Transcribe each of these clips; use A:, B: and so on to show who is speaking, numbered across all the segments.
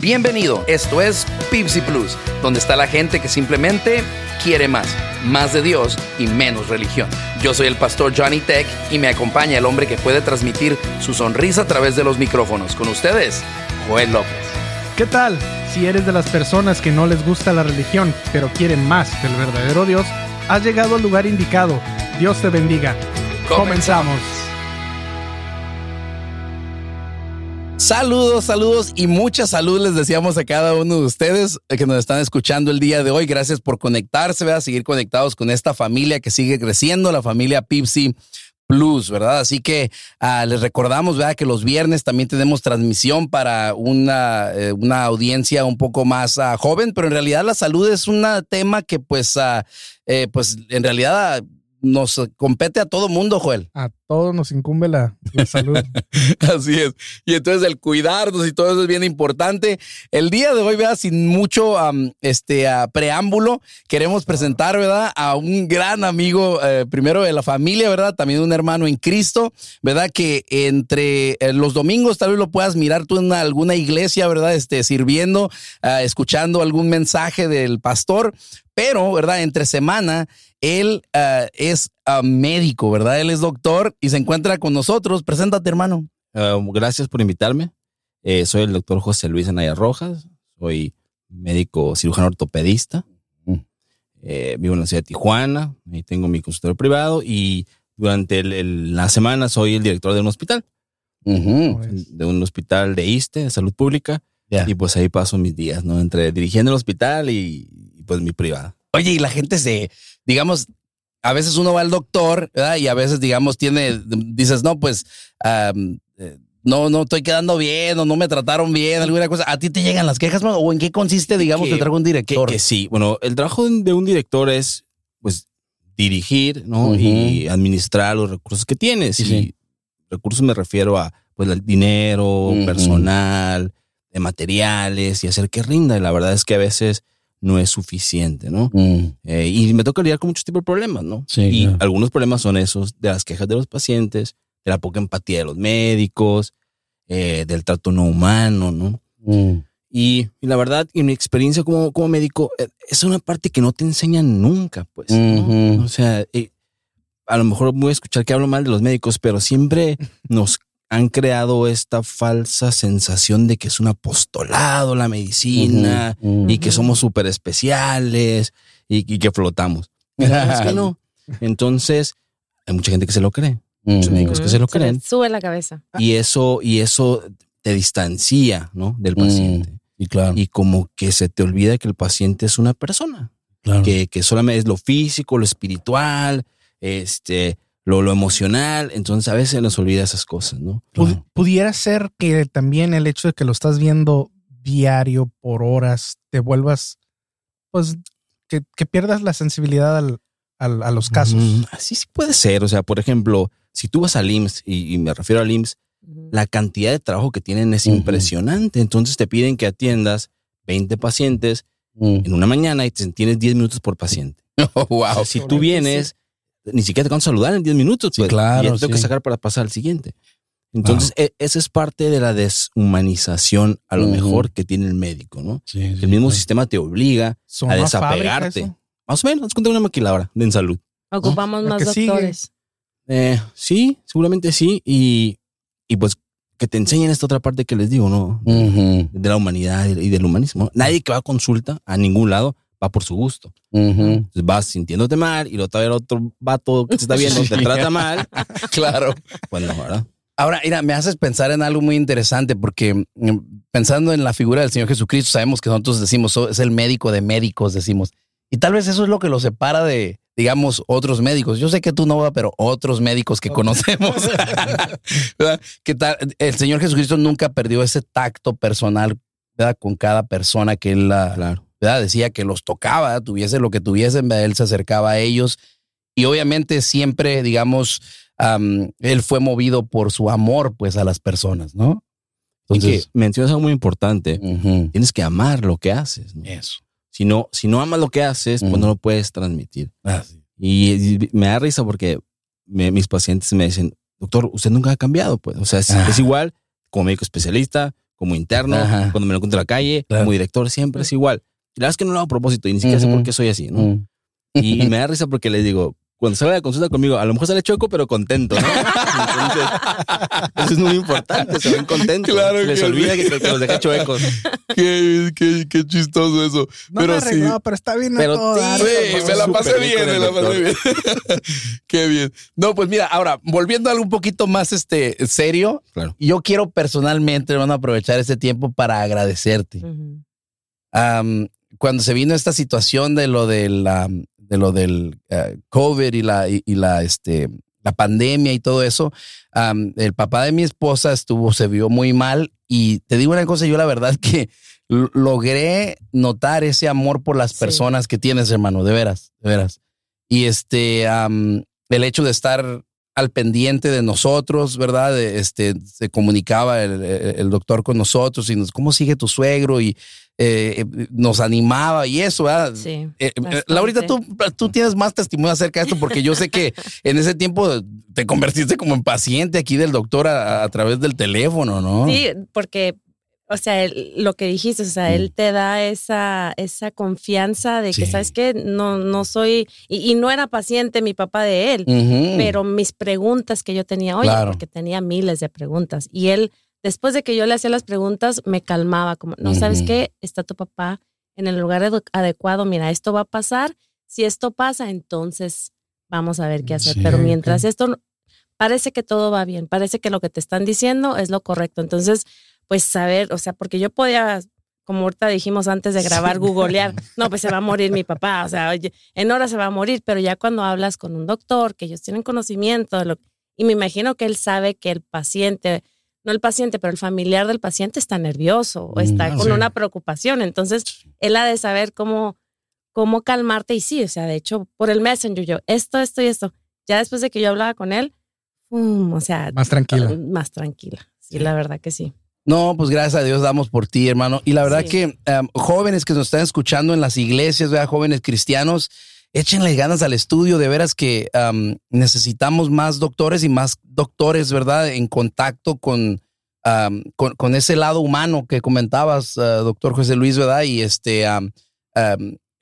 A: Bienvenido, esto es Pipsy Plus, donde está la gente que simplemente quiere más, más de Dios y menos religión. Yo soy el pastor Johnny Tech y me acompaña el hombre que puede transmitir su sonrisa a través de los micrófonos. Con ustedes, Joel López.
B: ¿Qué tal? Si eres de las personas que no les gusta la religión, pero quieren más del verdadero Dios, has llegado al lugar indicado. Dios te bendiga. Comenzamos.
A: Saludos, saludos y mucha salud les deseamos a cada uno de ustedes que nos están escuchando el día de hoy. Gracias por conectarse, ¿verdad? seguir conectados con esta familia que sigue creciendo, la familia Pipsy Plus, ¿verdad? Así que ah, les recordamos, ¿verdad? Que los viernes también tenemos transmisión para una, eh, una audiencia un poco más ah, joven, pero en realidad la salud es un tema que pues, ah, eh, pues en realidad nos compete a todo mundo, Joel.
B: A todos nos incumbe la, salud.
A: Así es. Y entonces el cuidarnos y todo eso es bien importante. El día de hoy, vea, sin mucho este, preámbulo, queremos presentar, ¿verdad? A un gran amigo, eh, primero de la familia, ¿verdad? También un hermano en Cristo, ¿verdad? Que entre eh, los domingos tal vez lo puedas mirar tú en alguna iglesia, ¿verdad? Este, sirviendo, ah, escuchando algún mensaje del pastor, pero, ¿verdad? Entre semana él uh, es uh, médico, ¿verdad? Él es doctor y se encuentra con nosotros. Preséntate, hermano.
C: Uh, gracias por invitarme. Eh, soy el doctor José Luis Anaya Rojas. Soy médico cirujano ortopedista. Mm. Eh, vivo en la ciudad de Tijuana. y tengo mi consultorio privado y durante el, la semana soy el director de un hospital. De un hospital de ISTE, de salud pública. Y pues ahí paso mis días, ¿no? Entre dirigiendo el hospital y pues mi privada.
A: Oye, y la gente se, digamos, a veces uno va al doctor ¿verdad? y a veces, digamos, tiene, dices, no, pues, eh, no, no estoy quedando bien o no me trataron bien, alguna cosa. ¿A ti te llegan las quejas o en qué consiste, digamos, que, te trajo un director?
C: Que, sí, bueno, el trabajo de un director es, pues, dirigir, ¿no? Y administrar los recursos que tienes. y recursos me refiero a, pues, el dinero, personal, de materiales y hacer que rinda. Y la verdad es que a veces no es suficiente, ¿no? Mm. Eh, y me toca lidiar con muchos tipos de problemas, ¿no? Sí, y algunos problemas son esos de las quejas de los pacientes, de la poca empatía de los médicos, eh, del trato no humano, ¿no? Mm. Y, la verdad, en mi experiencia como, como médico, eh, es una parte que no te enseñan nunca, pues. O sea, a lo mejor voy a escuchar que hablo mal de los médicos, pero siempre nos han creado esta falsa sensación de que es un apostolado la medicina y que somos súper especiales y, que flotamos. es que no. Entonces, hay mucha gente que se lo cree. Muchos médicos que se lo creen.
D: sube la cabeza.
C: Y eso, y eso te distancia, ¿no? Del paciente.
A: Y claro.
C: Y como que se te olvida que el paciente es una persona. Que, que solamente es lo físico, lo espiritual, este, lo, emocional, entonces a veces nos olvida esas cosas, ¿no?
B: Pudiera ser que también el hecho de que lo estás viendo diario por horas te vuelvas, pues, que, pierdas la sensibilidad a los casos.
C: así sí puede ser, o sea, por ejemplo, si tú vas al IMSS, y, me refiero al IMSS, la cantidad de trabajo que tienen es impresionante, entonces te piden que atiendas 20 pacientes en una mañana y tienes 10 minutos por paciente.
A: wow.
C: si tú vienes ni siquiera te van a saludar en 10 minutos. Pues, claro. Y tengo que sacar para pasar al siguiente. Entonces, e, esa es parte de la deshumanización, a lo mejor, que tiene el médico, ¿no? el mismo sistema te obliga a desapegarte. Más o menos, nos una maquiladora en salud.
D: Ocupamos más doctores.
C: Eh, sí, seguramente sí. Y, y, pues que te enseñen esta otra parte que les digo, ¿no? De la humanidad y del humanismo. Nadie que va a consulta a ningún lado va por su gusto. Entonces vas sintiéndote mal y lo todavía el otro vato que te está viendo te trata mal.
A: claro.
C: Pues no, ¿verdad?
A: Ahora, mira, me haces pensar en algo muy interesante porque mm, pensando en la figura del Señor Jesucristo, sabemos que nosotros decimos, es el médico de médicos, decimos. Y tal vez eso es lo que lo separa de, digamos, otros médicos. Yo sé que tú no, pero otros médicos que conocemos. ¿Qué tal? El Señor Jesucristo nunca perdió ese tacto personal ¿verdad? con cada persona que él la, claro. Decía que los tocaba, tuviese lo que tuviesen, él se acercaba a ellos y obviamente siempre, digamos, él fue movido por su amor, pues, a las personas, ¿no?
C: Entonces, y mencionas algo muy importante. Tienes que amar lo que haces.
A: Eso.
C: Si no, si no amas lo que haces, pues no lo puedes transmitir.
A: Ah,
C: y, me da risa porque mis pacientes me dicen, doctor, usted nunca ha cambiado, pues. O sea, es, es igual como médico especialista, como interno, cuando me lo encuentro en la calle, como director, siempre es igual. La verdad es que no lo hago a propósito y ni siquiera sé por qué soy así, ¿no? Mm. Y, me da risa porque les digo, cuando salga de consulta conmigo, a lo mejor sale choco, pero contento, ¿no? Entonces, eso es muy importante, se ven contentos. Claro Les que olvida que, que, los dejé chuecos.
E: Qué, qué, qué chistoso eso.
B: No
E: pero
B: me sí. pero está bien
E: pero Sí, me la pasé bien, me la pasé bien. qué bien. No, pues mira, ahora, volviendo a algo un poquito más este, serio, claro. yo quiero personalmente, hermano, aprovechar este tiempo para agradecerte. Cuando se vino esta situación de lo de la de lo del eh, COVID y la, y, la, este, la pandemia y todo eso, el papá de mi esposa estuvo, se vio muy mal y te digo una cosa, yo la verdad que logré notar ese amor por las personas que tienes, hermano, de veras, de veras. Y este, el hecho de estar al pendiente de nosotros, ¿verdad? Este, se comunicaba el, el, doctor con nosotros y nos, ¿cómo sigue tu suegro? Y eh, nos animaba y eso, ¿verdad? Sí. Eh, eh, Laurita, tú, tú tienes más testimonio acerca de esto porque yo sé que en ese tiempo te convertiste como en paciente aquí del doctor a, través del teléfono, ¿no?
D: Sí, porque, o sea, lo que dijiste, o sea, él mm. te da esa, esa confianza de que, ¿sabes qué? No, no soy, y, no era paciente mi papá de él, pero mis preguntas que yo tenía, oye, porque tenía miles de preguntas y él después de que yo le hacía las preguntas, me calmaba, como, no, ¿sabes qué? Está tu papá en el lugar adecuado, mira, esto va a pasar, si esto pasa, entonces vamos a ver qué hacer, pero mientras esto, parece que todo va bien, parece que lo que te están diciendo es lo correcto, entonces, pues saber, o sea, porque yo podía como ahorita dijimos antes de grabar, googlear, no, pues se va a morir mi papá, o sea, en horas se va a morir, pero ya cuando hablas con un doctor, que ellos tienen conocimiento de lo, y me imagino que él sabe que el paciente no el paciente, pero el familiar del paciente está nervioso o está mm, con una preocupación. Entonces, él ha de saber cómo, cómo calmarte. Y sí, o sea, de hecho, por el Messenger, yo, esto, esto y esto. Ya después de que yo hablaba con él, o sea.
B: Más tranquila.
D: Más tranquila. Sí, la verdad que sí.
A: No, pues gracias a Dios damos por ti, hermano. Y la verdad que em, jóvenes que nos están escuchando en las iglesias, jóvenes cristianos, échenle ganas al estudio, de veras que necesitamos más doctores y más doctores, ¿verdad? En contacto con, con, ese lado humano que comentabas, ah, doctor José Luis, ¿verdad? Y este,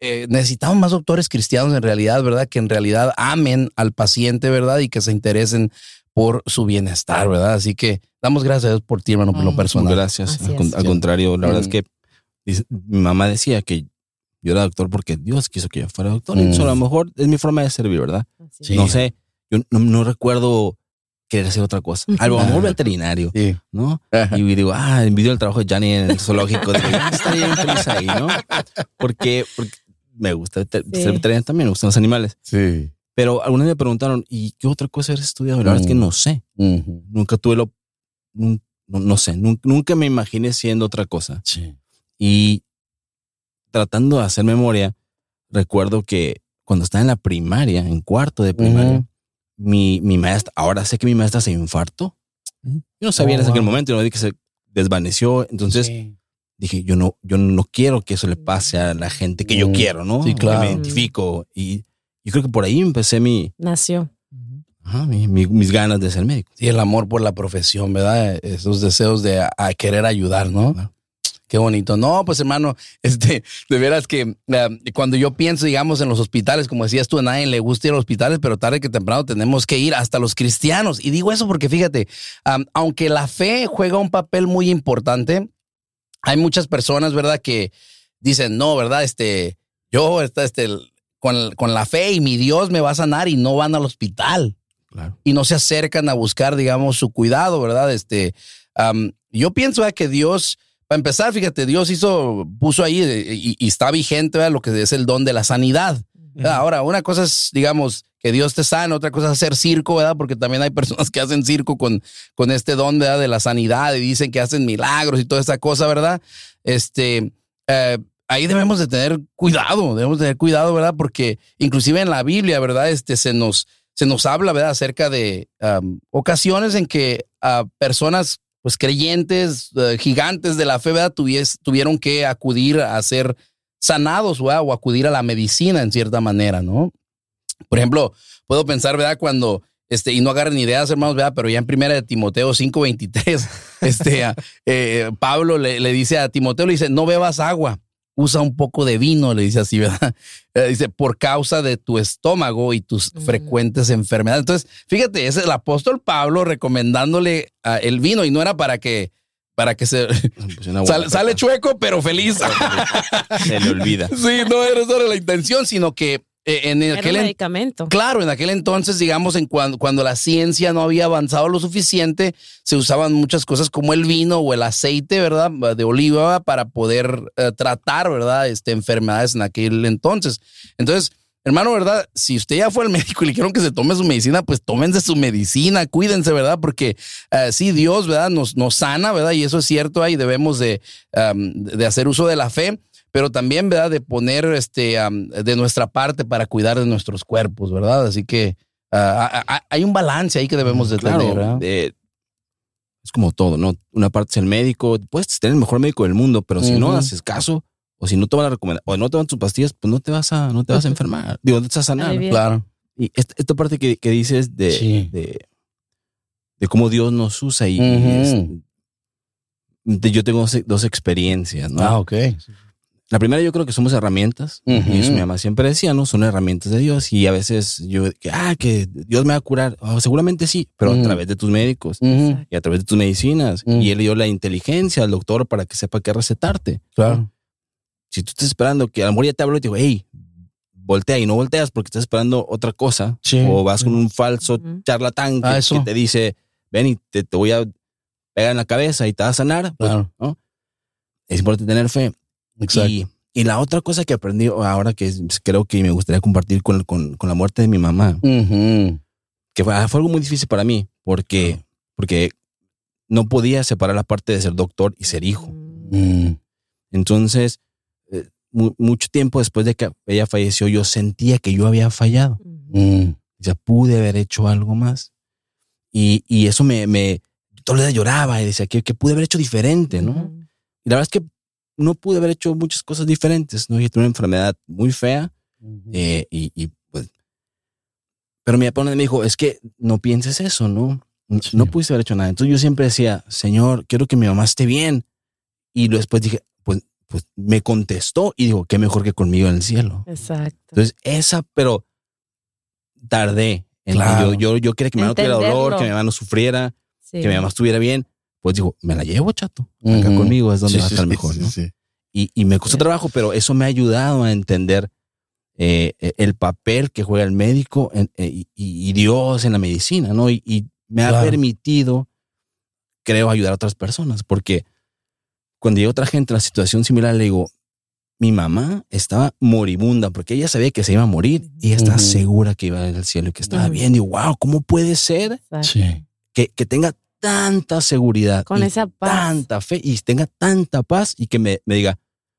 A: eh, necesitamos más doctores cristianos en realidad, ¿verdad? Que en realidad amen al paciente, ¿verdad? Y que se interesen por su bienestar, ¿verdad? Así que damos gracias a Dios por ti, hermano, por lo personal.
C: Gracias. Al, contrario, la verdad es que mi mamá decía que yo era doctor porque Dios quiso que yo fuera doctor. Mm. a lo mejor es mi forma de servir, ¿verdad? No sé, yo no, recuerdo querer hacer otra cosa. A lo mejor veterinario, ¿no? Y digo, ah, envidio el trabajo de Johnny en el zoológico. Digo, estaría bien feliz ahí, ¿no? Porque, porque me gusta ser veterinario también, me gustan los animales.
E: Sí.
C: Pero algunos me preguntaron, ¿y qué otra cosa eres estudiado? La verdad es que mm. no sé. Nunca tuve lo... No, sé, nunca, me imaginé siendo otra cosa.
E: Sí.
C: Y tratando de hacer memoria, recuerdo que cuando estaba en la primaria, en cuarto de primaria, mi, mi, maestra, ahora sé que mi maestra se infartó. Yo no sabía en aquel oh, momento, no vi que se desvaneció. Entonces dije, yo no, yo no quiero que eso le pase a la gente que yo mm. quiero, ¿no?
E: Sí, claro.
C: Que me identifico. Y yo creo que por ahí empecé mi...
D: Nació.
C: Ajá, mis ganas de ser médico.
A: Sí, el amor por la profesión, ¿verdad? Esos deseos de querer ayudar, ¿no? Qué bonito. No, pues hermano, este, de veras que eh, cuando yo pienso, digamos, en los hospitales, como decías tú, a nadie le gusta ir a los hospitales, pero tarde que temprano tenemos que ir hasta los cristianos. Y digo eso porque fíjate, aunque la fe juega un papel muy importante, hay muchas personas, ¿verdad?, que dicen, no, ¿verdad? Este, yo, este, este con, con la fe y mi Dios me va a sanar y no van al hospital. Y no se acercan a buscar, digamos, su cuidado, ¿verdad? Este, yo pienso que Dios para empezar, fíjate, Dios hizo, puso ahí eh, y, está vigente ¿verdad? lo que es el don de la sanidad. Ahora, una cosa es, digamos, que Dios te sana, otra cosa es hacer circo, ¿verdad? Porque también hay personas que hacen circo con, con este don ¿verdad? de la sanidad y dicen que hacen milagros y toda esa cosa, ¿verdad? Este, eh, ahí debemos de tener cuidado, debemos de tener cuidado, ¿verdad? Porque inclusive en la Biblia, ¿verdad? Este, se nos, se nos habla, ¿verdad? Acerca de ocasiones en que a personas pues creyentes, eh, gigantes de la fe, ¿verdad? tuvieron que acudir a ser sanados, ¿verdad? O acudir a la medicina en cierta manera, ¿no? Por ejemplo, puedo pensar, ¿verdad? Cuando este, y no agarren ideas, hermanos, ¿verdad? Pero ya en primera de Timoteo 5:23, este, eh, Pablo le, le, dice a Timoteo, le dice, no bebas agua, usa un poco de vino, le dice así, ¿verdad? dice, por causa de tu estómago y tus frecuentes enfermedades. Entonces, fíjate, es el apóstol Pablo recomendándole el vino y no era para que para que se pues sale, chueco pero feliz.
C: se le olvida.
A: Sí, no era, no era la intención, sino que eh, en aquel
D: medicamento.
A: Claro, en aquel entonces, digamos, en cuando, cuando la ciencia no había avanzado lo suficiente, se usaban muchas cosas como el vino o el aceite, ¿verdad? De oliva para poder eh, tratar, ¿verdad? Este, enfermedades en aquel entonces. Entonces, hermano, ¿verdad? Si usted ya fue al médico y le dijeron que se tome su medicina, pues tómense su medicina, cuídense, ¿verdad? Porque uh, sí, Dios, ¿verdad? Nos, nos sana, ¿verdad? Y eso es cierto, ahí debemos de, de hacer uso de la fe pero también, ¿verdad? De poner este, de nuestra parte para cuidar de nuestros cuerpos, ¿verdad? Así que ah, hay un balance ahí que debemos de tener,
C: es como todo, ¿no? Una parte es el médico, puedes tener el mejor médico del mundo, pero si no haces caso, o si no te van a recomendar, o no te van tus pastillas, pues no te vas a, no te vas a enfermar. Digo, no te vas a sanar.
A: Claro.
C: Y esta, parte que, dices de, de, cómo Dios nos usa y, yo tengo dos experiencias, ¿no?
A: Ah, ok.
C: La primera yo creo que somos herramientas. Y eso mi mamá siempre decía, ¿no? Son herramientas de Dios. Y a veces yo, ah, que Dios me va a curar. Oh, seguramente sí, pero a través de tus médicos y a través de tus medicinas. Y él dio la inteligencia al doctor para que sepa qué recetarte.
A: Claro.
C: Si tú estás esperando que a lo mejor ya te hablo y te digo, hey, voltea y no volteas porque estás esperando otra cosa. O vas con un falso charlatán que, ah, te dice, ven y te, voy a pegar en la cabeza y te va a sanar. Pues, claro. ¿no? Es importante tener fe.
A: Exacto.
C: Y, la otra cosa que aprendí ahora que creo que me gustaría compartir con, con, con la muerte de mi mamá, que fue, algo muy difícil para mí, porque, porque no podía separar la parte de ser doctor y ser hijo. Mm. Entonces, eh, mucho tiempo después de que ella falleció, yo sentía que yo había fallado. Mm. Ya pude haber hecho algo más. Y, y eso me, me, todo el día lloraba y decía que, que pude haber hecho diferente, ¿no? Y la verdad es que no pude haber hecho muchas cosas diferentes, ¿no? Yo tuve una enfermedad muy fea eh, y, pues... Pero mi papá me dijo, es que no pienses eso, ¿no? No pudiste haber hecho nada. Entonces yo siempre decía, Señor, quiero que mi mamá esté bien. Y después dije, pues, pues me contestó y dijo, qué mejor que conmigo en el cielo.
D: Exacto.
C: Entonces esa, pero tardé. Claro. Yo, yo, quería que mi mamá tuviera dolor, que mi mamá no sufriera, que mi mamá estuviera bien pues digo, me la llevo, chato. Acá conmigo es donde va a estar mejor, ¿no? Y, y, me costó trabajo, pero eso me ha ayudado a entender eh, el papel que juega el médico eh, y, Dios en la medicina, ¿no? Y, me ha permitido, creo, ayudar a otras personas, porque cuando llega otra gente en una situación similar, le digo, mi mamá estaba moribunda porque ella sabía que se iba a morir y ella estaba segura que iba al cielo y que estaba bien. Digo, wow, ¿cómo puede ser que, que tenga tanta seguridad,
D: con esa paz.
C: tanta fe y tenga tanta paz y que me, me diga,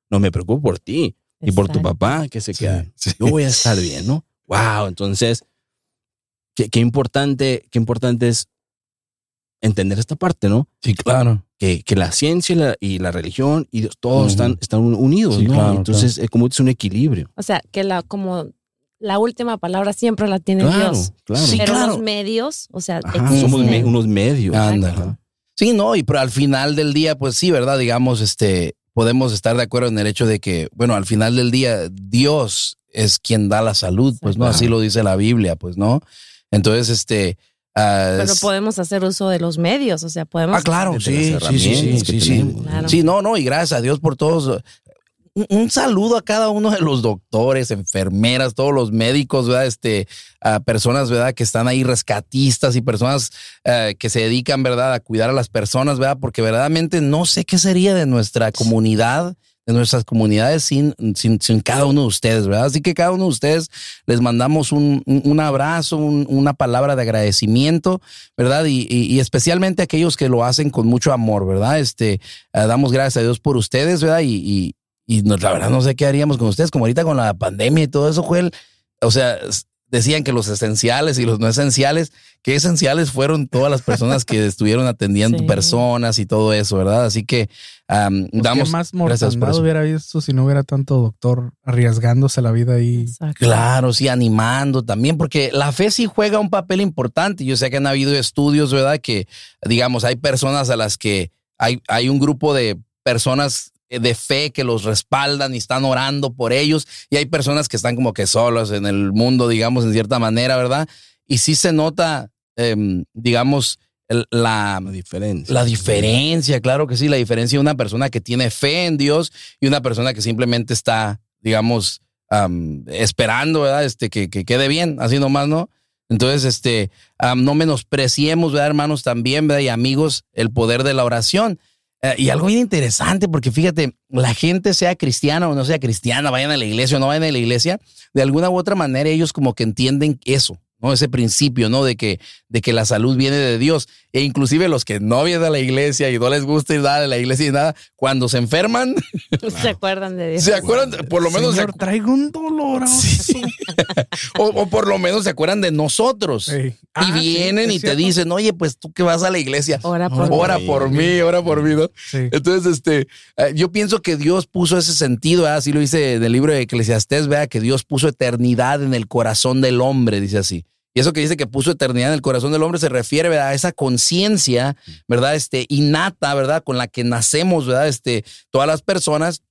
C: no me preocupo por ti y por tu papá que se queda. Yo voy a estar bien, ¿no? Wow, entonces, qué, qué, importante, qué importante es entender esta parte, ¿no?
A: Sí, claro.
C: Que, que la ciencia y la, y la, religión y todos están, están unidos, ¿no? entonces, es como es un equilibrio.
D: O sea, que la, como la última palabra siempre la tiene Dios.
C: Claro,
D: pero los medios, o sea,
C: somos unos medios.
A: Sí, no, y pero al final del día, pues sí, ¿verdad? Digamos, este, podemos estar de acuerdo en el hecho de que, bueno, al final del día, Dios es quien da la salud, pues no, así lo dice la Biblia, pues no. Entonces, este.
D: Ah, pero podemos hacer uso de los medios, o sea, podemos.
A: Ah, claro, sí, sí, sí, sí, sí. Sí, no, no, y gracias a Dios por todos un saludo a cada uno de los doctores, enfermeras, todos los médicos, ¿verdad? Este, a personas, ¿verdad? Que están ahí rescatistas y personas eh, que se dedican, ¿verdad? A cuidar a las personas, ¿verdad? Porque verdaderamente no sé qué sería de nuestra comunidad, de nuestras comunidades sin, sin, cada uno de ustedes, ¿verdad? Así que cada uno de ustedes les mandamos un, abrazo, una palabra de agradecimiento, ¿verdad? Y, especialmente a aquellos que lo hacen con mucho amor, ¿verdad? Este, eh, damos gracias a Dios por ustedes, ¿verdad? y, y la verdad no sé qué haríamos con ustedes, como ahorita con la pandemia y todo eso, Joel. O sea, decían que los esenciales y los no esenciales, que esenciales fueron todas las personas que estuvieron atendiendo personas y todo eso, ¿verdad? Así que um, damos.
B: ¿Qué más mortandad hubiera visto si no hubiera tanto doctor arriesgándose la vida ahí?
A: Claro, sí, animando también, porque la fe sí juega un papel importante. Yo sé que han habido estudios, ¿verdad? Que, digamos, hay personas a las que hay, hay un grupo de personas de fe que los respaldan y están orando por ellos. Y hay personas que están como que solos en el mundo, digamos, en cierta manera, ¿verdad? Y sí se nota, em, digamos, la,
C: diferencia.
A: La diferencia, claro que sí, la diferencia de una persona que tiene fe en Dios y una persona que simplemente está, digamos, esperando, ¿verdad? Este, que, que, quede bien, así nomás, ¿no? Entonces, este, no menospreciemos, ¿verdad, hermanos? También, ¿verdad? Y amigos, el poder de la oración. Eh, y algo bien interesante, porque fíjate, la gente sea cristiana o no sea cristiana, vayan a la iglesia o no vayan a la iglesia, de alguna u otra manera ellos como que entienden eso. ¿No? Ese principio, ¿no? De que, de que la salud viene de Dios. E inclusive los que no vienen a la iglesia y no les gusta ir a la iglesia y nada, cuando se enferman...
D: Se acuerdan de Dios.
A: Se acuerdan, por lo menos...
B: Señor, traigo un dolor.
A: o, por lo menos se acuerdan de nosotros. y ah, vienen y te dicen, oye, pues tú que vas a la iglesia.
D: Ora por,
A: ora por mí, ora por mí, ¿no? Entonces, este, eh, yo pienso que Dios puso ese sentido, así lo dice en el libro de Eclesiastés, vea que Dios puso eternidad en el corazón del hombre, dice así. Y eso que dice que puso eternidad en el corazón del hombre se refiere a esa conciencia, ¿verdad? Este, innata, ¿verdad? Con la que nacemos, ¿verdad? Este, todas las personas.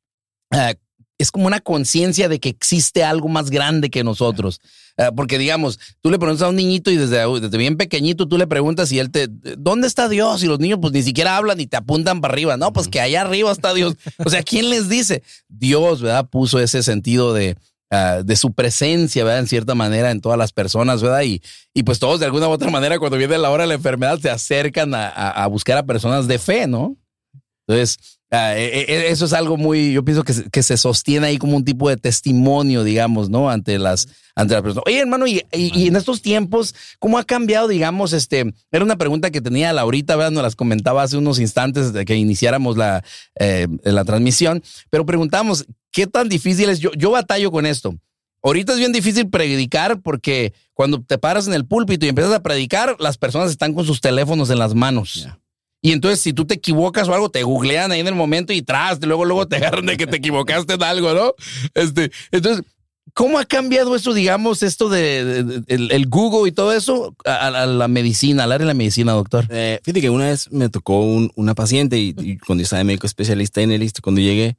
A: Eh, es como una conciencia de que existe algo más grande que nosotros. Eh, porque digamos, tú le preguntas a un niñito y desde, desde, bien pequeñito tú le preguntas y él te, ¿dónde está Dios? Y los niños pues ni siquiera hablan y te apuntan para arriba. No, pues que allá arriba está Dios. O sea, ¿quién les dice? Dios, ¿verdad? Puso ese sentido de, Ah, de su presencia, ¿verdad? En cierta manera en todas las personas, ¿verdad? Y, y pues todos de alguna u otra manera cuando viene la hora de la enfermedad se acercan a, a buscar a personas de fe, ¿no? Entonces, Ah, e, e, eso es algo muy, yo pienso que, que, se sostiene ahí como un tipo de testimonio, digamos, ¿no? Ante las, ante personas. Oye, hermano, y, y, en estos tiempos, ¿cómo ha cambiado, digamos, este, era una pregunta que tenía Laurita, ¿verdad? Nos las comentaba hace unos instantes de que iniciáramos la, eh, la transmisión, pero preguntamos, ¿qué tan difícil es? Yo, yo batallo con esto. Ahorita es bien difícil predicar porque cuando te paras en el púlpito y empiezas a predicar, las personas están con sus teléfonos en las manos. Y entonces, si tú te equivocas o algo, te googlean ahí en el momento y tras, luego, luego te agarran de que te equivocaste en algo, ¿no? Este, entonces, ¿cómo ha cambiado eso, digamos, esto de, el, Google y todo eso a, la medicina, al área de la medicina, doctor?
C: Eh, fíjate que una vez me tocó una paciente y, cuando yo estaba de médico especialista en el listo, cuando llegué,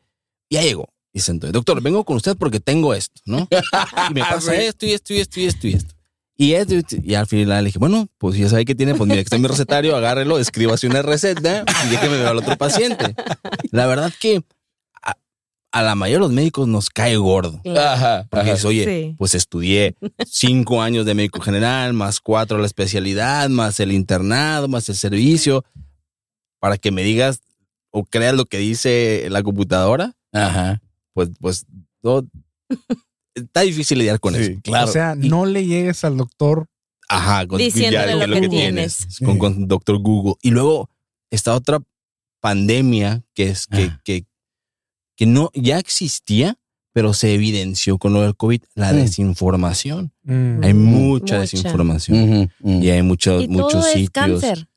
C: ya llegó. Y se entonces, doctor, vengo con usted porque tengo esto, ¿no? Y me pasa esto y esto y esto y esto y esto. Y, y al final le dije, bueno, pues ya sabe que tiene, pues mira, que está en mi recetario, agárrelo, escriba así una receta y ya que me vea al otro paciente. La verdad que a, la mayoría de los médicos nos cae gordo. Ajá. Porque oye, pues estudié cinco años de médico general, más cuatro la especialidad, más el internado, más el servicio, para que me digas o creas lo que dice la computadora. Ajá. Pues, pues, no, está difícil lidiar con eso.
B: Claro. O sea, no le llegues al doctor.
C: Ajá,
D: con, Diciéndole lo, que, tienes.
C: Con, doctor Google. Y luego está otra pandemia que es que, que, que, no ya existía, pero se evidenció con lo del COVID, la mm. desinformación. Mm. Hay mucha, desinformación. Y hay muchos, muchos sitios. Es
D: cáncer.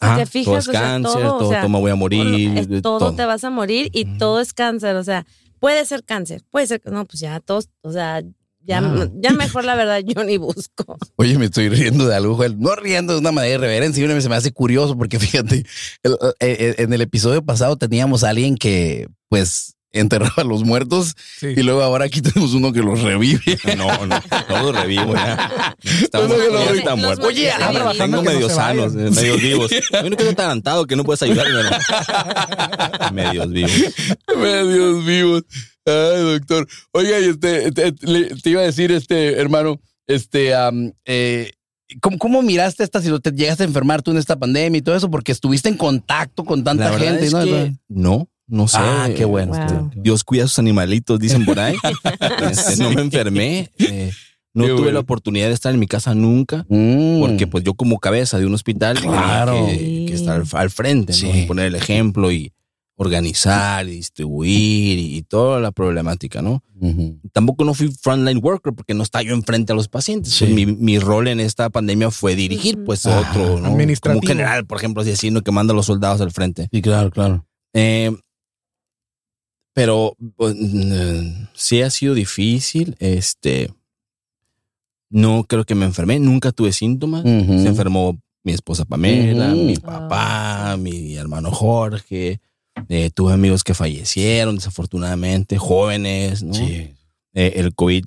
D: Si te fijas,
C: todo es cáncer, todo, me voy a morir.
D: todo, te vas a morir y todo es cáncer. O sea, Puede ser cáncer, puede ser, no, pues ya todos, o sea, ya, ah. ya mejor la verdad yo ni busco.
A: Oye, me estoy riendo de algo, no riendo de una manera irreverente, se me hace curioso porque fíjate, eh, eh, en el episodio pasado teníamos a alguien que pues enterraba a los muertos y luego ahora aquí tenemos uno que los revive.
C: No, no, todos revivo ya. Estamos
A: ahorita muertos. Oye,
C: tengo medios sanos, medios vivos. Yo no quedo adelantado que no puedes ayudarme. medios vivos.
A: medios vivos. Ay, doctor. Oiga, este, te, iba a decir, este, hermano, este, eh, ¿Cómo, ¿Cómo, miraste esta situación? ¿Te llegaste a enfermar tú en esta pandemia y todo eso? Porque estuviste en contacto con tanta gente.
C: ¿no? no, no sé.
A: Ah, qué bueno.
C: Dios cuida a sus animalitos, dicen por ahí. Este, no me enfermé. Eh, no tuve la oportunidad de estar en mi casa nunca, mm. porque pues yo como cabeza de un hospital
A: claro.
C: que, estar al, frente, ¿no? poner el ejemplo y organizar y distribuir y, toda la problemática, ¿no? Tampoco no fui frontline worker porque no estaba yo enfrente a los pacientes. Pues mi, rol en esta pandemia fue dirigir, pues, otro, ¿no? Como general, por ejemplo, así haciendo que manda a los soldados al frente.
A: Sí, claro, claro.
C: Eh, pero pues, sí ha sido difícil. Este, no creo que me enfermé, nunca tuve síntomas. Se enfermó mi esposa Pamela, mi papá, mi hermano Jorge. Eh, tuve amigos que fallecieron, desafortunadamente, jóvenes, ¿no? Sí. Eh, el COVID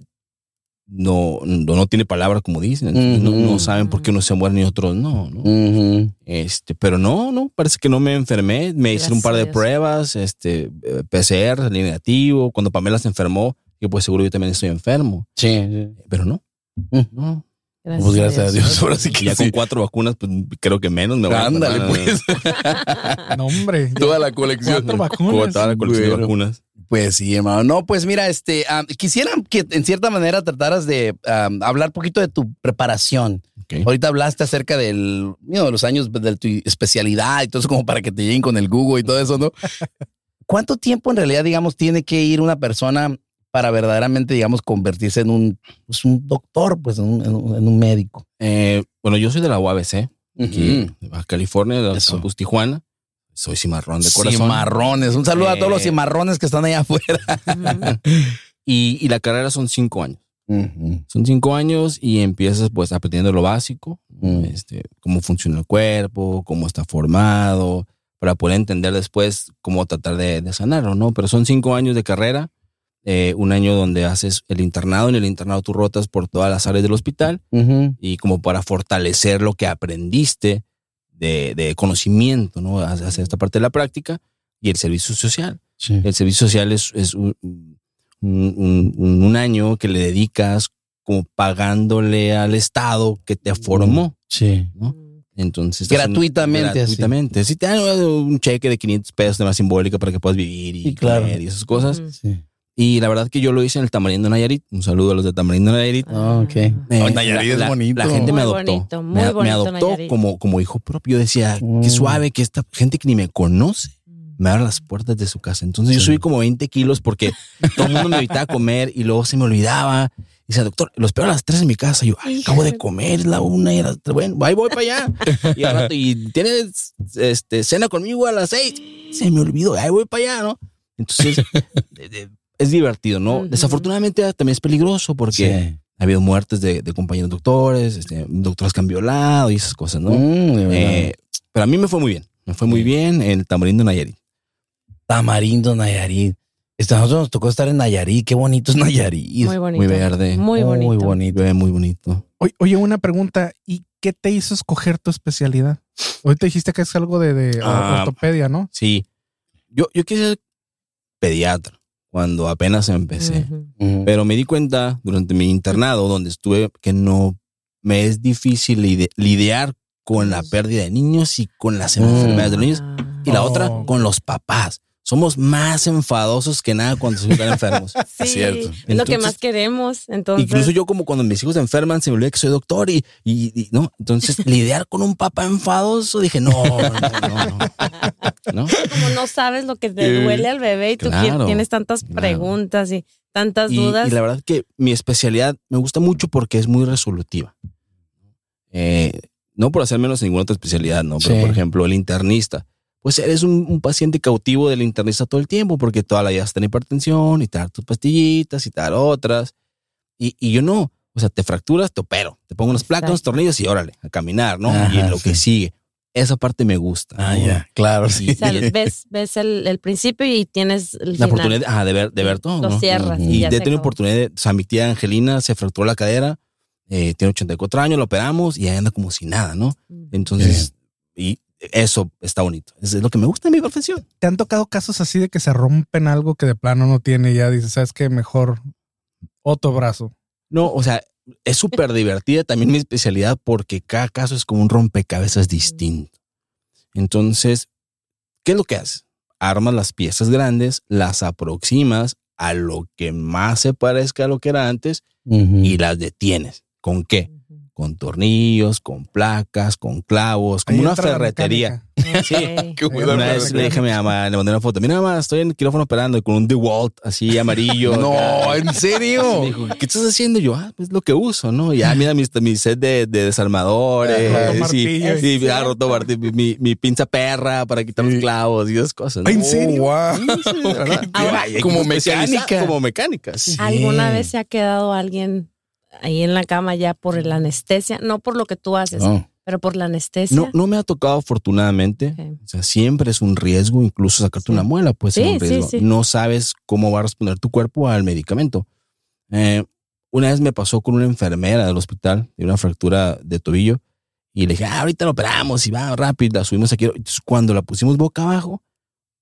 C: no, no, tiene palabra, como dicen. no, saben por qué unos se mueren y otros no, ¿no? Este, pero no, no, parece que no me enfermé. Me hice un par de pruebas, este, eh, PCR, negativo. Cuando Pamela se enfermó, yo pues seguro yo también estoy enfermo.
A: Sí.
C: Pero no, no.
A: Gracias pues gracias a Dios. Ahora sí que
C: ya con cuatro vacunas, pues creo que menos me
A: a Ándale, pues.
B: no, hombre.
A: Toda la colección.
B: Cuatro vacunas.
C: Toda la colección de vacunas.
A: Pues sí, hermano. No, pues mira, este, quisiera que en cierta manera trataras de hablar un poquito de tu preparación. Ahorita hablaste acerca del, de los años de tu especialidad y todo eso como para que te lleguen con el Google y todo eso, ¿no? ¿Cuánto tiempo en realidad, digamos, tiene que ir una persona para verdaderamente, digamos, convertirse en un, pues, un doctor, pues en un, médico?
C: Eh, bueno, yo soy de la UABC, aquí de Baja California, de campus Tijuana. Soy cimarrón de corazón.
A: Cimarrones. Un saludo a todos los eh, cimarrones que están allá afuera.
C: y, la carrera son cinco años. Son cinco años y empiezas pues aprendiendo lo básico, este, cómo funciona el cuerpo, cómo está formado, para poder entender después cómo tratar de, de sanarlo, ¿no? Pero son cinco años de carrera eh, un año donde haces el internado. En el internado tú rotas por todas las áreas del hospital y como para fortalecer lo que aprendiste de, conocimiento, ¿no? Hacia esta parte de la práctica y el servicio social. El servicio social es, un, un, año que le dedicas como pagándole al Estado que te formó.
A: Sí.
C: ¿no? Entonces.
A: Gratuitamente.
C: gratuitamente. Si te dan un cheque de 500 pesos de más simbólica para que puedas vivir y, comer y esas cosas. Sí. Y la verdad que yo lo hice en el Tamarindo Nayarit. Un saludo a los de Tamarindo Nayarit.
A: Ah, ok. Eh,
C: Nayarit es bonito. La gente me adoptó. me, adoptó como, como hijo propio. Yo decía, qué mm. suave que esta gente que ni me conoce me abre las puertas de su casa. Entonces yo subí como 20 kilos porque todo el mundo me invitaba a comer y luego se me olvidaba. Y dice, doctor, los espero a las 3 en mi casa. yo, acabo de comer, es la una y a las Bueno, ahí voy para allá. Y al rato, y tienes este, cena conmigo a las 6. Se me olvidó, ahí voy para allá, ¿no? Entonces, es divertido, ¿no? Desafortunadamente también es peligroso porque ha habido muertes de, compañeros doctores, este, doctores que han violado y esas cosas, ¿no? Mm, eh, pero a mí me fue muy bien. Me fue muy bien el Tamarindo Nayarit.
A: Tamarindo Nayarit. Este, a nosotros nos tocó estar en Nayarit. Qué bonito es Nayarit.
D: Muy bonito.
C: Muy verde.
D: Muy bonito. Muy bonito.
C: Muy bonito.
B: Oye, una pregunta. ¿Y qué te hizo escoger tu especialidad? Hoy te dijiste que es algo de, ah, ortopedia, ¿no?
C: Sí. Yo, yo quise ser pediatra cuando apenas empecé. Pero me di cuenta durante mi internado, donde estuve, que no me es difícil lidiar con la pérdida de niños y con las enfermedades de los niños. Y la otra, oh. con los papás somos más enfadosos que nada cuando se están enfermos.
D: Sí, es cierto. Es lo que más queremos. Entonces.
C: Incluso yo, como cuando mis hijos se enferman, se me olvida que soy doctor y, y, no. Entonces, lidiar con un papá enfadoso, dije, no, no, no,
D: no. Como no sabes lo que te duele al bebé y tú tienes tantas preguntas y tantas dudas.
C: Y la verdad que mi especialidad me gusta mucho porque es muy resolutiva. Eh, no por hacer menos ninguna otra especialidad, ¿no? Pero, por ejemplo, el internista pues eres un, paciente cautivo del internista todo el tiempo porque toda la vida está en hipertensión y te dan tus pastillitas y te dan otras. Y, y, yo no, o sea, te fracturas, te opero, te pongo unas placas, unos tornillos y órale, a caminar, ¿no? y en lo que sigue. Esa parte me gusta.
A: Ah, ya, claro, sí.
D: O sea, ves, ves el, el, principio y tienes el
C: la oportunidad de ver, de ver todo.
D: Lo cierras.
C: Y, de tener oportunidad de, o sea, mi tía Angelina se fracturó la cadera, eh, tiene 84 años, lo operamos y anda como si nada, ¿no? Entonces, y eso está bonito. es lo que me gusta de mi profesión.
B: ¿Te han tocado casos así de que se rompen algo que de plano no tiene y ya dices, ¿sabes qué? Mejor otro brazo.
C: No, o sea, es súper divertida también mi especialidad porque cada caso es como un rompecabezas distinto. Entonces, ¿qué es lo que haces? Armas las piezas grandes, las aproximas a lo que más se parezca a lo que era antes y las detienes. ¿Con qué? Con tornillos, con placas, con clavos, como
B: Ahí
C: una ferretería. Sí,
D: Ok.
C: Una vez le dije a mi mamá, le mandé una foto. Mira, mamá, estoy en el quirófano operando y con un DeWalt así amarillo.
A: No. ¿en
C: Me
A: serio?
C: dijo, ¿qué estás haciendo? Yo, ah, pues lo que uso, ¿no? Ya mira mi, mi set de, de desarmadores.
B: Roto
C: sí, sí,
D: Es
C: ya roto martillo, mi, mi, mi pinza perra para quitar los clavos y esas cosas. ¿no?
B: ¿En serio?
A: Oh, wow.
C: Sí.
D: Ahora-
C: Hay
A: Como mecánica.
C: Como mecánicas.
D: ¿Alguna vez se ha quedado alguien ahí en la cama ya por la anestesia? No por lo que tú haces,
A: No.
D: pero por la anestesia.
C: No, no me ha tocado afortunadamente. O sea, siempre es un riesgo, incluso sacarte
D: Sí.
C: una muela puede ser
D: Sí,
C: un riesgo.
D: sí.
C: No sabes cómo va a responder tu cuerpo al medicamento. Eh, una vez me pasó con una enfermera del hospital de una fractura de tobillo y le dije, ah, ahorita lo operamos y va rápido, la subimos aquí. Entonces, cuando la pusimos boca abajo,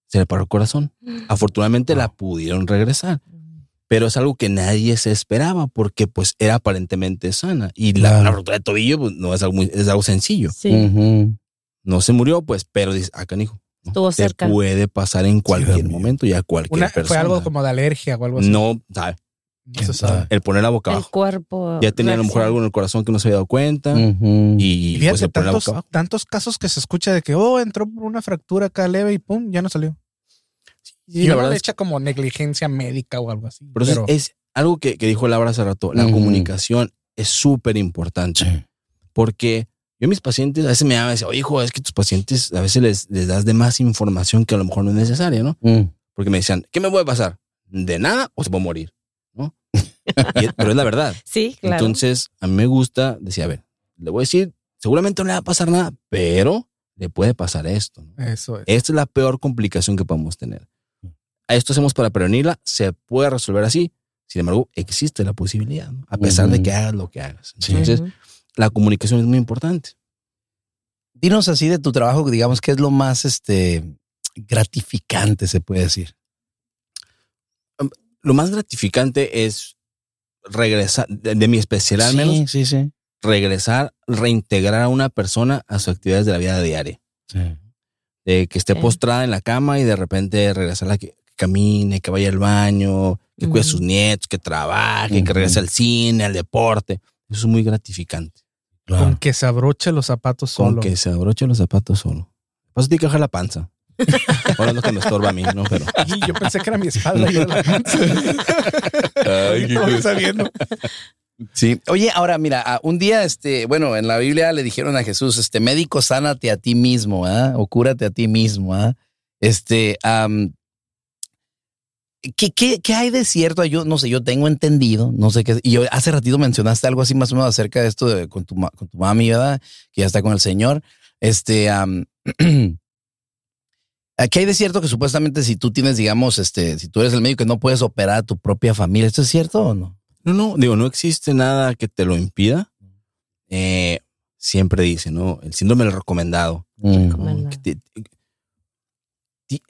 C: se le paró el corazón. Afortunadamente la pudieron regresar, pero es algo que nadie se esperaba porque pues era aparentemente sana y la, la fractura de tobillo pues, no es algo, muy- es algo sencillo.
D: Sí.
C: No se murió, pues, pero dice, ah, canijo. ¿no?
D: Estuvo
C: Te
D: cerca.
C: puede pasar en cualquier momento y a cualquier
B: Una,
C: persona.
B: fue algo como de alergia o algo así.
C: No, sabe.
B: No
A: ¿Quién
B: se
A: sabe?
C: El poner la boca
D: el
C: abajo.
D: cuerpo.
C: Ya tenía a lo mejor algo en el corazón que no se había dado cuenta.
A: Ujú.
C: Y,
B: Y
C: pues
B: fíjate,
C: se pone la
B: tantos,
C: boca abajo.
B: tantos casos que se escucha de que, oh, entró por una fractura acá leve y pum, ya no salió. Y
C: la verdad
B: le
C: es
B: echa como negligencia médica o algo así.
C: Pero,
B: Pero,
C: es, es algo que, que dijo Laura hace rato. La comunicación es súper importante.
A: Sí.
C: Porque yo a mis pacientes a veces me llaman y dicen, oye, hijo, es que tus pacientes a veces les, les das de más información que a lo mejor no es necesaria, ¿no?
A: Mm.
C: Porque me decían, ¿qué me puede pasar? ¿De nada o se puede morir? ¿No? Y es- pero es la verdad.
D: Sí, claro.
C: Entonces, a mí me gusta decir, a ver, le voy a decir, seguramente no le va a pasar nada, pero le puede pasar esto. ¿no?
B: eso es.
C: Esta es la peor complicación que podemos tener. A esto hacemos para prevenirla, se puede resolver así. Sin embargo, existe la posibilidad, ¿no? a pesar de que hagas lo que hagas.
A: Sí.
C: Entonces, la comunicación es muy importante.
A: Dinos así de tu trabajo, digamos, ¿qué es lo más este, gratificante, se puede decir?
C: Lo más gratificante es regresar, de, de mi especialidad al menos,
A: Sí, sí, sí.
C: regresar, reintegrar a una persona a sus actividades de la vida diaria.
A: Sí.
C: de que esté
D: Sí.
C: postrada en la cama y de repente regresarla que, que camine, que vaya al baño, que cuide a sus nietos, que trabaje, que regrese al cine, al deporte. Eso es muy gratificante.
A: Claro.
B: Con que se abroche los zapatos
C: Con
B: solo.
C: que se abroche los zapatos solo. Pues tiene que bajar la panza. Ahora lo que me estorba a mí, ¿no? Pero
B: Y yo pensé que era mi espalda. y era la panza.
A: Ay, qué
B: Todo
A: cosa.
B: sabiendo.
A: Sí. Oye, ahora mira, ah, un día, este, bueno, en la Biblia le dijeron a Jesús, este, médico, sánate a ti mismo, ¿ah? O cúrate a ti mismo, ¿ah? Este, am, ¿qué, qué, qué hay de cierto? Yo no sé, yo tengo entendido, no sé qué. Y yo, hace ratito mencionaste algo así más o menos acerca de esto de, con, tu, con tu mami, ¿verdad? Que ya está con el Señor. Este, am, ¿qué hay de cierto que supuestamente si tú tienes, digamos, este, si tú eres el médico que no puedes operar a tu propia familia, ¿esto es cierto o no?
C: no, no, digo, no existe nada que te lo impida. Eh, siempre dice, ¿no? El síndrome del recomendado.
D: Recomendado.
C: que te- ti-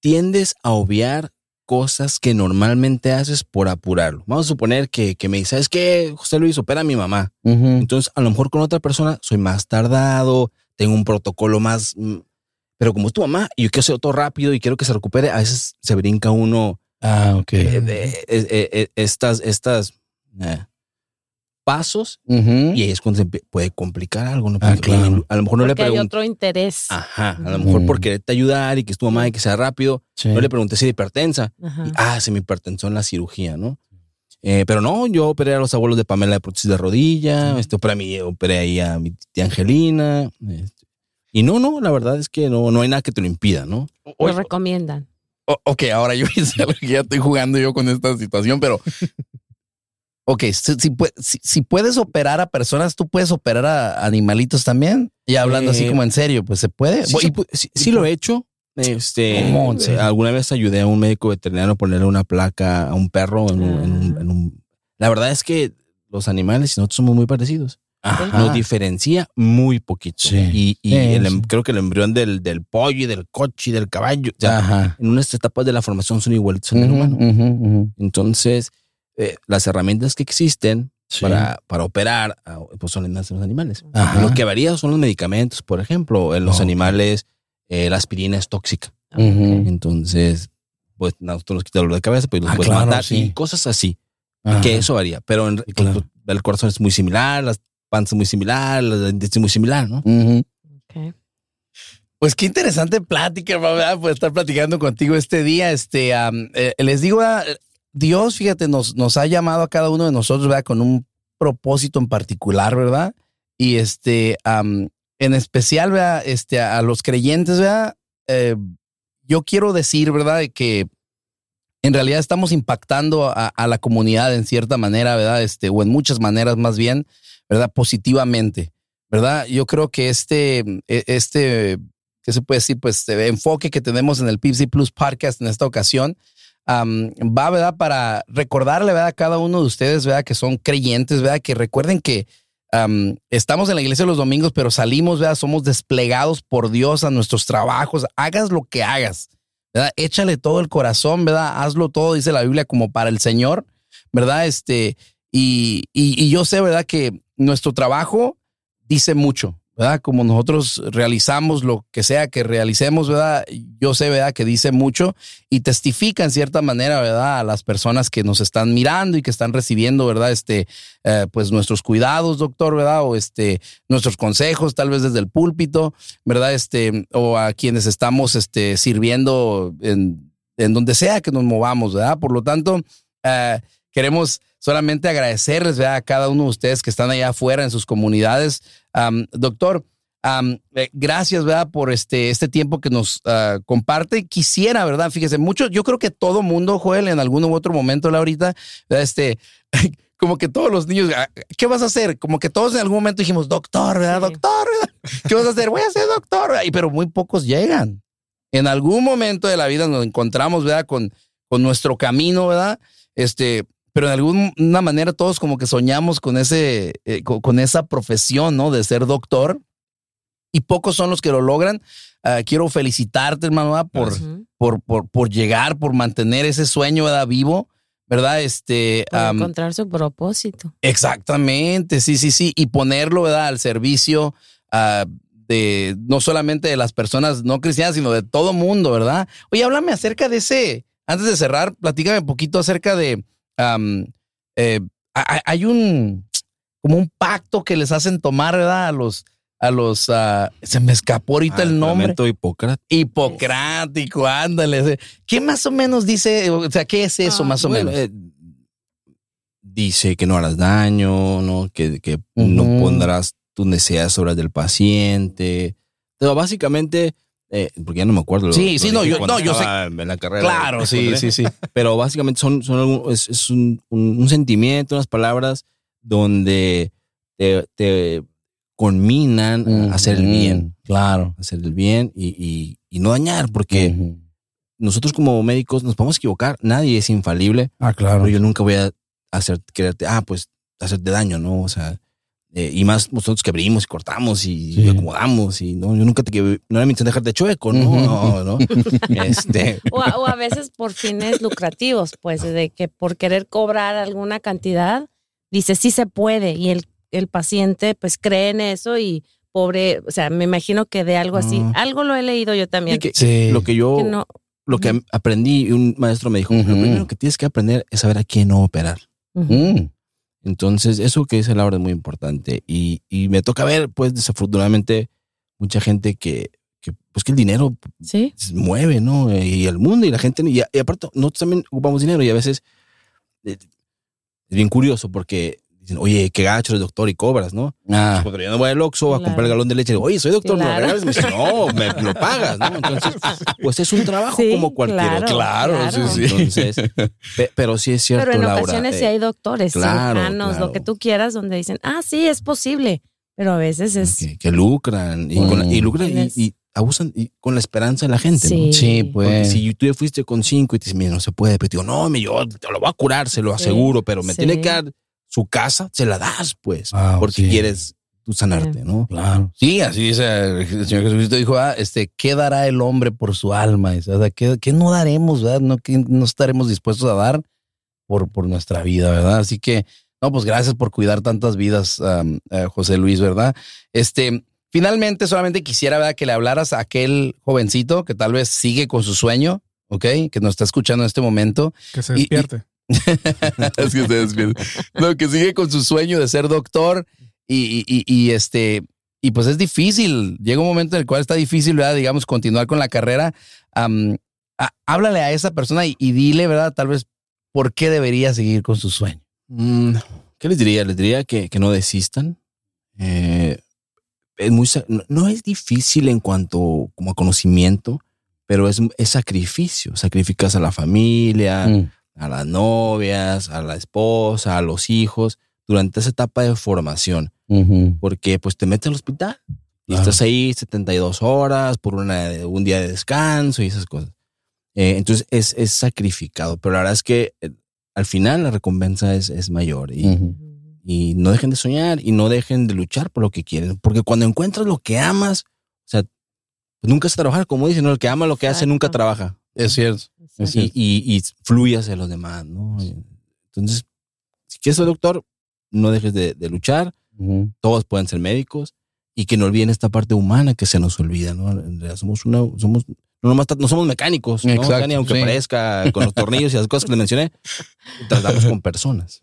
C: tiendes a obviar cosas que normalmente haces por apurarlo. Vamos a suponer que, que me dice, ¿sabes qué? José Luis, opera a mi mamá. Entonces, a lo mejor con otra persona soy más tardado, tengo un protocolo más... mm, Pero como es tu mamá y yo quiero hacer todo rápido y quiero que se recupere, a veces se brinca uno
A: Ah, ok.
C: eh, de- eh, eh, estas, estas eh, pasos y ahí es cuando se puede complicar algo. ¿no?
A: Ah,
C: Porque,
A: claro.
C: A lo mejor no le
D: Porque hay otro interés.
C: Ajá, a lo mejor
A: Mm.
C: por quererte ayudar y que es tu mamá y que sea rápido.
A: Sí.
C: No le pregunté si era hipertensa. Y, ah, se me hipertensó en la cirugía, ¿no? Eh, pero no, yo operé a los abuelos de Pamela de prótesis de rodilla, este, operé, a mi, operé ahí a mi tía Angelina. este, y no, no, la verdad es que no, no hay nada que te lo impida, ¿no?
D: Lo recomiendan.
A: o- ok, ahora yo ya estoy jugando yo con esta situación, pero. Ok, si, si pue- si- si puedes operar a personas, tú puedes operar a animalitos también. Y hablando así
C: Eh,
A: como en serio, pues se puede.
C: Sí, lo he hecho. Este,
A: ¿Cómo? ¿En
C: alguna vez ayudé a un médico veterinario a ponerle una placa a un perro en un, en un- en un- La verdad es que los animales y nosotros somos muy parecidos.
A: Ajá.
C: Nos diferencia muy poquito.
A: Sí.
C: Y, y
A: Sí,
C: el em-
A: sí.
C: creo que el embrión del, del pollo y del coche y del caballo, o sea, en unas etapas de la formación son igualitos al ser
A: Ujú,
C: humano. Entonces, eh, las herramientas que existen
A: Sí.
C: para, para operar pues son las de los animales.
A: Ajá.
C: Lo que varía son los medicamentos, por ejemplo. En los animales, eh, la aspirina es tóxica. Entonces, pues nosotros nos quita dolor de cabeza, pues los
A: Ah,
C: puedes
A: claro,
C: matar
A: sí.
C: y cosas así.
A: Ajá.
C: Que eso varía. Pero en,
A: claro.
C: el corazón es muy similar, las panza muy similar, la es muy similar, ¿no?
A: Pues qué interesante plática, ¿verdad? Pues estar platicando contigo este día. Este, eh, les digo, ah, Dios, fíjate, nos, nos ha llamado a cada uno de nosotros, ¿verdad? Con un propósito en particular, ¿verdad? Y este, en especial, ¿verdad? Este, a los creyentes, ¿verdad? Eh, yo quiero decir, ¿verdad? Que en realidad estamos impactando a, la comunidad en cierta manera, ¿verdad? Este, o en muchas maneras más bien, ¿verdad? Positivamente, ¿verdad? Yo creo que este, e, este ¿qué se puede decir? Pues este enfoque que tenemos en el Pipsy Plus Podcast en esta ocasión. Va, ¿verdad? Para recordarle, ¿verdad? A cada uno de ustedes, ¿verdad? Que son creyentes, ¿verdad? Que recuerden que estamos en la iglesia los domingos, pero salimos, ¿verdad? Somos desplegados por Dios a nuestros trabajos. Hagas lo que hagas, ¿verdad? Échale todo el corazón, ¿verdad? Hazlo todo, dice la Biblia, como para el Señor, ¿verdad? Este, y, y yo sé, ¿verdad? Que nuestro trabajo dice mucho, ¿verdad? Como nosotros realizamos lo que sea que realicemos, ¿verdad? Yo sé, ¿verdad? Que dice mucho y testifica en cierta manera, ¿verdad? A las personas que nos están mirando y que están recibiendo, ¿verdad? Este, eh, pues nuestros cuidados, doctor, ¿verdad? O este, nuestros consejos, tal vez desde el púlpito, ¿verdad? Este, o a quienes estamos, este, sirviendo en, en donde sea que nos movamos, ¿verdad? Por lo tanto, eh, queremos solamente agradecerles ¿verdad? a cada uno de ustedes que están allá afuera en sus comunidades. Doctor, eh, gracias ¿verdad? por este, este tiempo que nos uh, comparte. Quisiera, ¿verdad? Fíjese, mucho, yo creo que todo mundo, Joel, en algún u otro momento, ahorita, este, como que todos los niños, ah, ¿qué vas a hacer? Como que todos en algún momento dijimos, doctor, ¿verdad? Doctor, ¿qué vas a hacer? Voy a ser doctor. Pero muy pocos llegan. En algún momento de la vida nos encontramos, ¿verdad? Con, con nuestro camino, ¿verdad? Este, pero de alguna manera todos como que soñamos con ese, eh, con, esa profesión, ¿no? De ser doctor. Y pocos son los que lo logran. Ah, quiero felicitarte, hermano, por, por, por, por, llegar, por mantener ese sueño ¿verdad? vivo, ¿verdad? Este,
D: encontrar su propósito.
A: Exactamente, sí, sí, sí. Y ponerlo, ¿verdad? Al servicio ah, de no solamente de las personas no cristianas, sino de todo mundo, ¿verdad? Oye, háblame acerca de ese, antes de cerrar, platícame un poquito acerca de, eh, hay un como un pacto que les hacen tomar, ¿verdad? A los, a los, ah, se me escapó ahorita el nombre.
C: Hipócrates.
A: Hipocrático, ándale. ¿Qué más o menos dice? O sea, ¿qué es eso ah, más o menos? Eh,
C: dice que no harás daño, ¿no? Que, que no pondrás tus necesidades sobre del paciente. Pero básicamente eh, porque ya no me acuerdo.
A: Sí, sí, no, yo, no, yo sé.
C: En la carrera.
A: Claro, sí, sí, sí.
C: Pero básicamente son, son es, un, un, sentimiento, unas palabras donde te, te conminan a hacer el bien.
A: Claro.
C: Hacer el bien y, y, y no dañar, porque nosotros como médicos nos podemos equivocar. Nadie es infalible.
A: Ah, claro.
C: Pero yo nunca voy a hacer, quererte, ah, pues hacerte daño, ¿no? O sea, eh, y más nosotros que abrimos y cortamos y, acomodamos y no, yo nunca te no era mi intención dejarte chueco, no, no,
D: Este. O, a, veces por fines lucrativos, pues de que por querer cobrar alguna cantidad, dice sí se puede y el, el paciente pues cree en eso y pobre, o sea, me imagino que de algo así, algo lo he leído yo también.
C: Lo que yo, lo que aprendí, un maestro me dijo, lo primero que tienes que aprender es saber a quién no operar. Entonces, eso que dice Laura es muy importante. Y, y me toca ver, pues, desafortunadamente, mucha gente que, que pues, que el dinero
D: se
C: mueve, ¿no? Y el mundo y la gente. Y, aparte, nosotros también ocupamos dinero y a veces eh, es bien curioso porque dicen, oye, qué gacho eres doctor y cobras, ¿no? Ah. Pues, yo no voy al Oxxo a comprar el galón de leche. Oye, soy doctor, claro. ¿me Me no, me lo pagas, ¿no? Entonces, pues es un trabajo como cualquier otro.
A: Claro, sí, sí.
C: Entonces, pero sí es cierto,
D: Pero en
C: Laura,
D: ocasiones sí hay doctores, claro, lo que tú quieras, donde dicen, ah, sí, es posible. Pero a veces es...
C: Que, lucran, y, con y lucran y, abusan con la esperanza de la gente.
A: Sí,
C: ¿no?
A: sí pues. Porque
C: si tú ya fuiste con cinco y te dices, mira, no se puede, pero digo, no, yo te lo voy a curar, se lo aseguro, pero me tiene que dar su casa, se la das, pues, ah, porque quieres tú sanarte, ¿no?
A: Claro. Sí, así dice el Señor Jesucristo dijo, ah, este, ¿qué dará el hombre por su alma? O sea, ¿qué, qué no daremos, verdad? No, ¿Qué no estaremos dispuestos a dar por, por nuestra vida, verdad? Así que, no, pues gracias por cuidar tantas vidas, eh, José Luis, ¿verdad? Este, finalmente, solamente quisiera, ¿verdad? Que le hablaras a aquel jovencito que tal vez sigue con su sueño, ¿ok? Que nos está escuchando en este momento.
B: Que se despierte.
A: Es que se No, que sigue con su sueño de ser doctor y, y, y, este, y pues es difícil. Llega un momento en el cual está difícil, ¿verdad? Digamos, continuar con la carrera. háblale a esa persona y, dile, ¿verdad? Tal vez por qué debería seguir con su sueño.
C: Mm, ¿Qué les diría? Les diría que, que no desistan. Eh, es muy, no, es difícil en cuanto como a conocimiento, pero es, es sacrificio. Sacrificas a la familia, mm. A las novias, a la esposa, a los hijos, durante esa etapa de formación. Porque pues te metes al hospital y estás ahí 72 horas por una, un día de descanso y esas cosas. Eh, entonces es, es, sacrificado, pero la verdad es que eh, al final la recompensa es, es mayor. Y, y no dejen de soñar y no dejen de luchar por lo que quieren. Porque cuando encuentras lo que amas, o sea, pues nunca es trabajar, como dicen, ¿no? el que ama lo que hace nunca trabaja.
A: Es cierto.
C: Y, y, fluye hacia los demás, ¿no? Entonces, si quieres ser doctor, no dejes de, luchar. Todos pueden ser médicos y que no olviden esta parte humana que se nos olvida, ¿no? somos una, somos, no, no somos mecánicos, ¿no? aunque parezca con los tornillos y las cosas que le mencioné, tratamos con personas.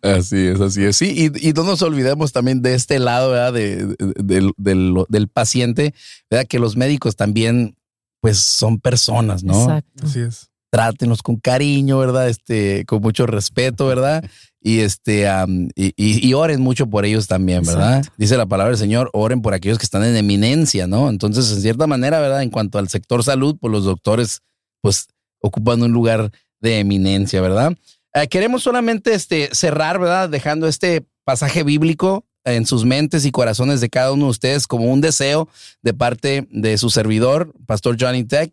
A: Así es, así es. Sí, y, no nos olvidemos también de este lado, ¿verdad? De, del, paciente, ¿verdad? Que los médicos también, pues, son personas, ¿no?
B: Exacto. Así es.
A: Trátenos con cariño, ¿verdad? Este, con mucho respeto, ¿verdad? Y este, y, oren mucho por ellos también, ¿verdad? Dice la palabra del Señor, oren por aquellos que están en eminencia, ¿no? Entonces, en cierta manera, ¿verdad? En cuanto al sector salud, pues los doctores, pues, ocupan un lugar de eminencia, ¿verdad? Eh, queremos solamente este, cerrar, ¿verdad? Dejando este pasaje bíblico en sus mentes y corazones de cada uno de ustedes como un deseo de parte de su servidor, Pastor Johnny Tech.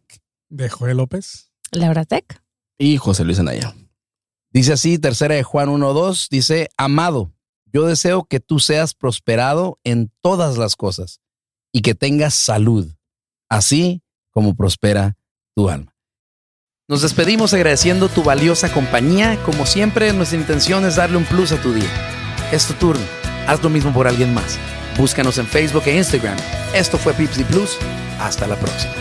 B: De Joel López.
D: Laura Tech.
C: Y José Luis Anaya.
A: Dice así, tercera de Juan 1.2, dice, amado, yo deseo que tú seas prosperado en todas las cosas y que tengas salud, así como prospera tu alma. Nos despedimos agradeciendo tu valiosa compañía. Como siempre, nuestra intención es darle un plus a tu día. Es tu turno. Haz lo mismo por alguien más. Búscanos en Facebook e Instagram. Esto fue Pipsy Plus. Hasta la próxima.